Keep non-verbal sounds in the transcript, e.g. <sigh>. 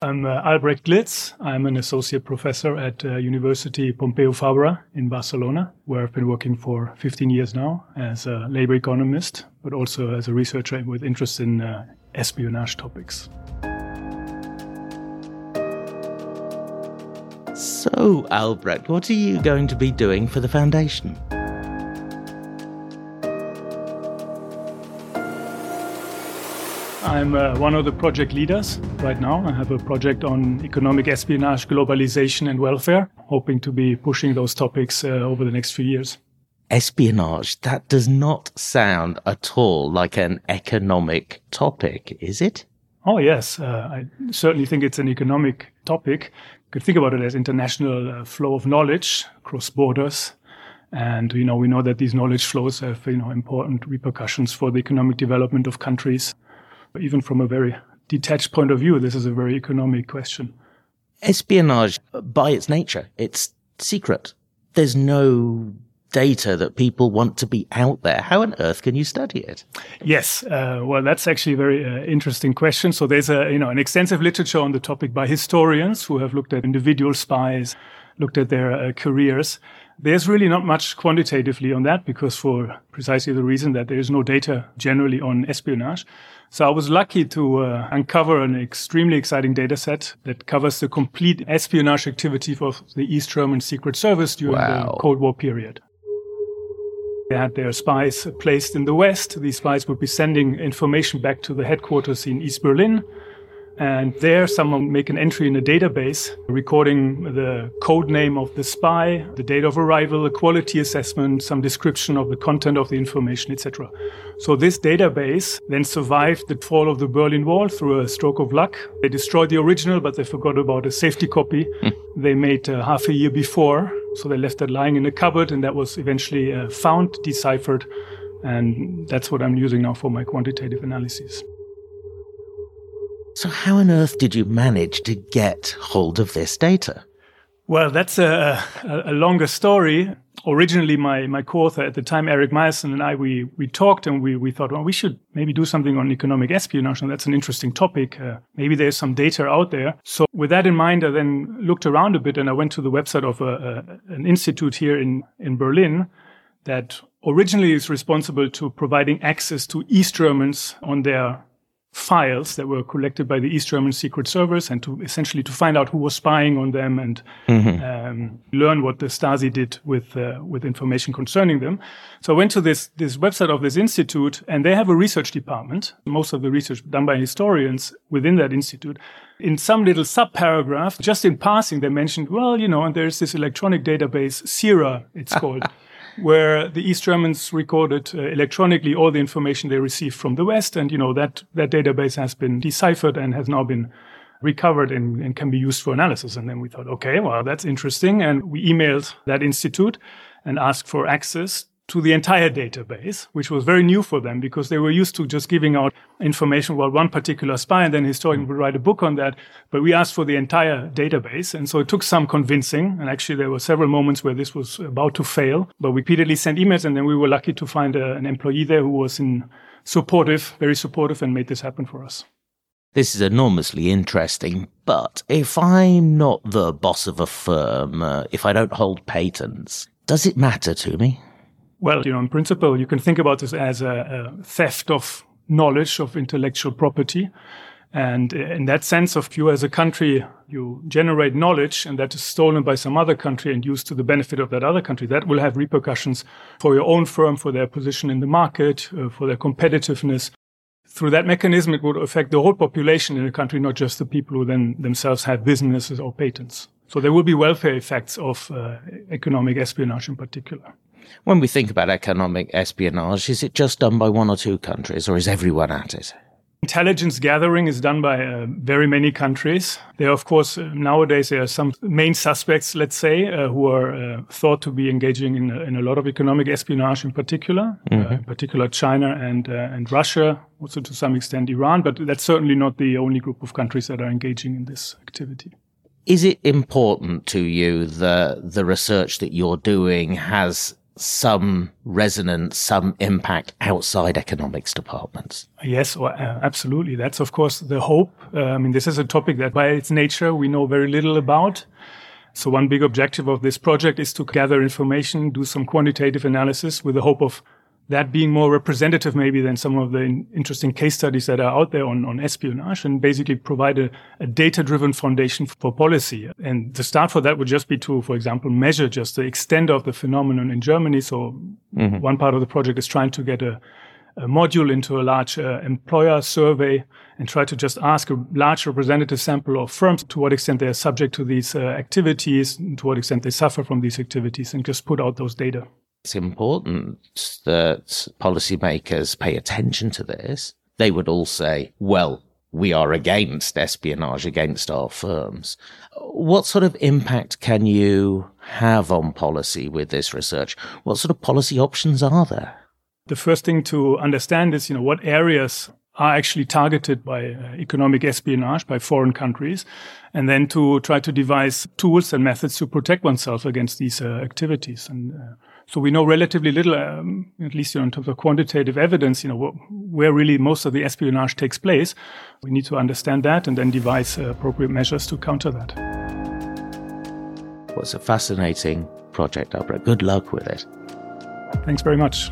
I'm uh, Albrecht Glitz. I'm an associate professor at uh, University Pompeu Fabra in Barcelona, where I've been working for 15 years now as a labor economist, but also as a researcher with interest in uh, espionage topics. So, Albrecht, what are you going to be doing for the foundation? I'm uh, one of the project leaders right now. I have a project on economic espionage, globalization, and welfare, hoping to be pushing those topics uh, over the next few years. Espionage, that does not sound at all like an economic topic, is it? Oh, yes. Uh, I certainly think it's an economic topic. You could think about it as international uh, flow of knowledge across borders. And, you know, we know that these knowledge flows have, you know, important repercussions for the economic development of countries even from a very detached point of view, this is a very economic question. Espionage, by its nature, it's secret. There's no data that people want to be out there. How on earth can you study it? Yes, uh, well, that's actually a very uh, interesting question. So there's a you know an extensive literature on the topic by historians who have looked at individual spies, looked at their uh, careers. There's really not much quantitatively on that because for precisely the reason that there is no data generally on espionage. So I was lucky to uh, uncover an extremely exciting data set that covers the complete espionage activity of the East German Secret Service during wow. the Cold War period. They had their spies placed in the West. These spies would be sending information back to the headquarters in East Berlin and there, someone make an entry in a database recording the code name of the spy, the date of arrival, a quality assessment, some description of the content of the information, etc. So this database then survived the fall of the Berlin Wall through a stroke of luck. They destroyed the original, but they forgot about a safety copy mm. they made uh, half a year before. So they left that lying in a cupboard, and that was eventually uh, found, deciphered, and that's what I'm using now for my quantitative analysis. So, how on earth did you manage to get hold of this data? Well, that's a, a, longer story. Originally, my, my co-author at the time, Erik Meyersson, and I, we, we talked and we, we thought, well, we should maybe do something on economic espionage. And that's an interesting topic. Uh, maybe there's some data out there. So with that in mind, I then looked around a bit and I went to the website of a, an institute here in, in Berlin that originally is responsible to providing access to East Germans on their files that were collected by the East German Secret Service and to essentially to find out who was spying on them and mm-hmm. um, learn what the Stasi did with uh, with information concerning them. So I went to this this website of this institute and they have a research department. Most of the research done by historians within that institute. In some little sub paragraph, just in passing, they mentioned, well, you know, and there's this electronic database, SIRA, it's <laughs> called. Where the East Germans recorded uh, electronically all the information they received from the West. And, you know, that, that database has been deciphered and has now been recovered and, and can be used for analysis. And then we thought, okay, well, that's interesting. And we emailed that institute and asked for access to the entire database, which was very new for them because they were used to just giving out information about one particular spy and then a historian would write a book on that. But we asked for the entire database. And so it took some convincing. And actually, there were several moments where this was about to fail, but we repeatedly sent emails. And then we were lucky to find a, an employee there who was in supportive, very supportive and made this happen for us. This is enormously interesting, but if I'm not the boss of a firm, uh, if I don't hold patents, does it matter to me? Well, you know, in principle, you can think about this as a, a theft of knowledge of intellectual property. And in that sense of you as a country, you generate knowledge and that is stolen by some other country and used to the benefit of that other country. That will have repercussions for your own firm, for their position in the market, uh, for their competitiveness. Through that mechanism, it would affect the whole population in a country, not just the people who then themselves have businesses or patents. So there will be welfare effects of uh, economic espionage in particular. When we think about economic espionage, is it just done by one or two countries, or is everyone at it? Intelligence gathering is done by uh, very many countries. There, of course, uh, nowadays there are some main suspects, let's say, uh, who are uh, thought to be engaging in, in, a lot of economic espionage, in particular, uh, mm-hmm. in particular China and uh, and Russia, also to some extent Iran. But that's certainly not the only group of countries that are engaging in this activity. Is it important to you that the research that you're doing has some resonance, some impact outside economics departments. Yes, well, uh, absolutely. That's of course the hope. Uh, I mean, this is a topic that by its nature we know very little about. So one big objective of this project is to gather information, do some quantitative analysis with the hope of that being more representative maybe than some of the interesting case studies that are out there on, on espionage and basically provide a, a data-driven foundation for policy. And the start for that would just be to, for example, measure just the extent of the phenomenon in Germany. So mm-hmm. one part of the project is trying to get a, a module into a large uh, employer survey and try to just ask a large representative sample of firms to what extent they are subject to these uh, activities, to what extent they suffer from these activities, and just put out those data. It's important that policymakers pay attention to this. They would all say, well, we are against espionage against our firms. What sort of impact can you have on policy with this research? What sort of policy options are there? The first thing to understand is, you know, what areas are actually targeted by uh, economic espionage by foreign countries, and then to try to devise tools and methods to protect oneself against these uh, activities. And uh, so we know relatively little, um, at least you know, in terms of quantitative evidence, you know, wh- where really most of the espionage takes place. We need to understand that and then devise uh, appropriate measures to counter that. Well, it's a fascinating project, Albrecht. Good luck with it. Thanks very much.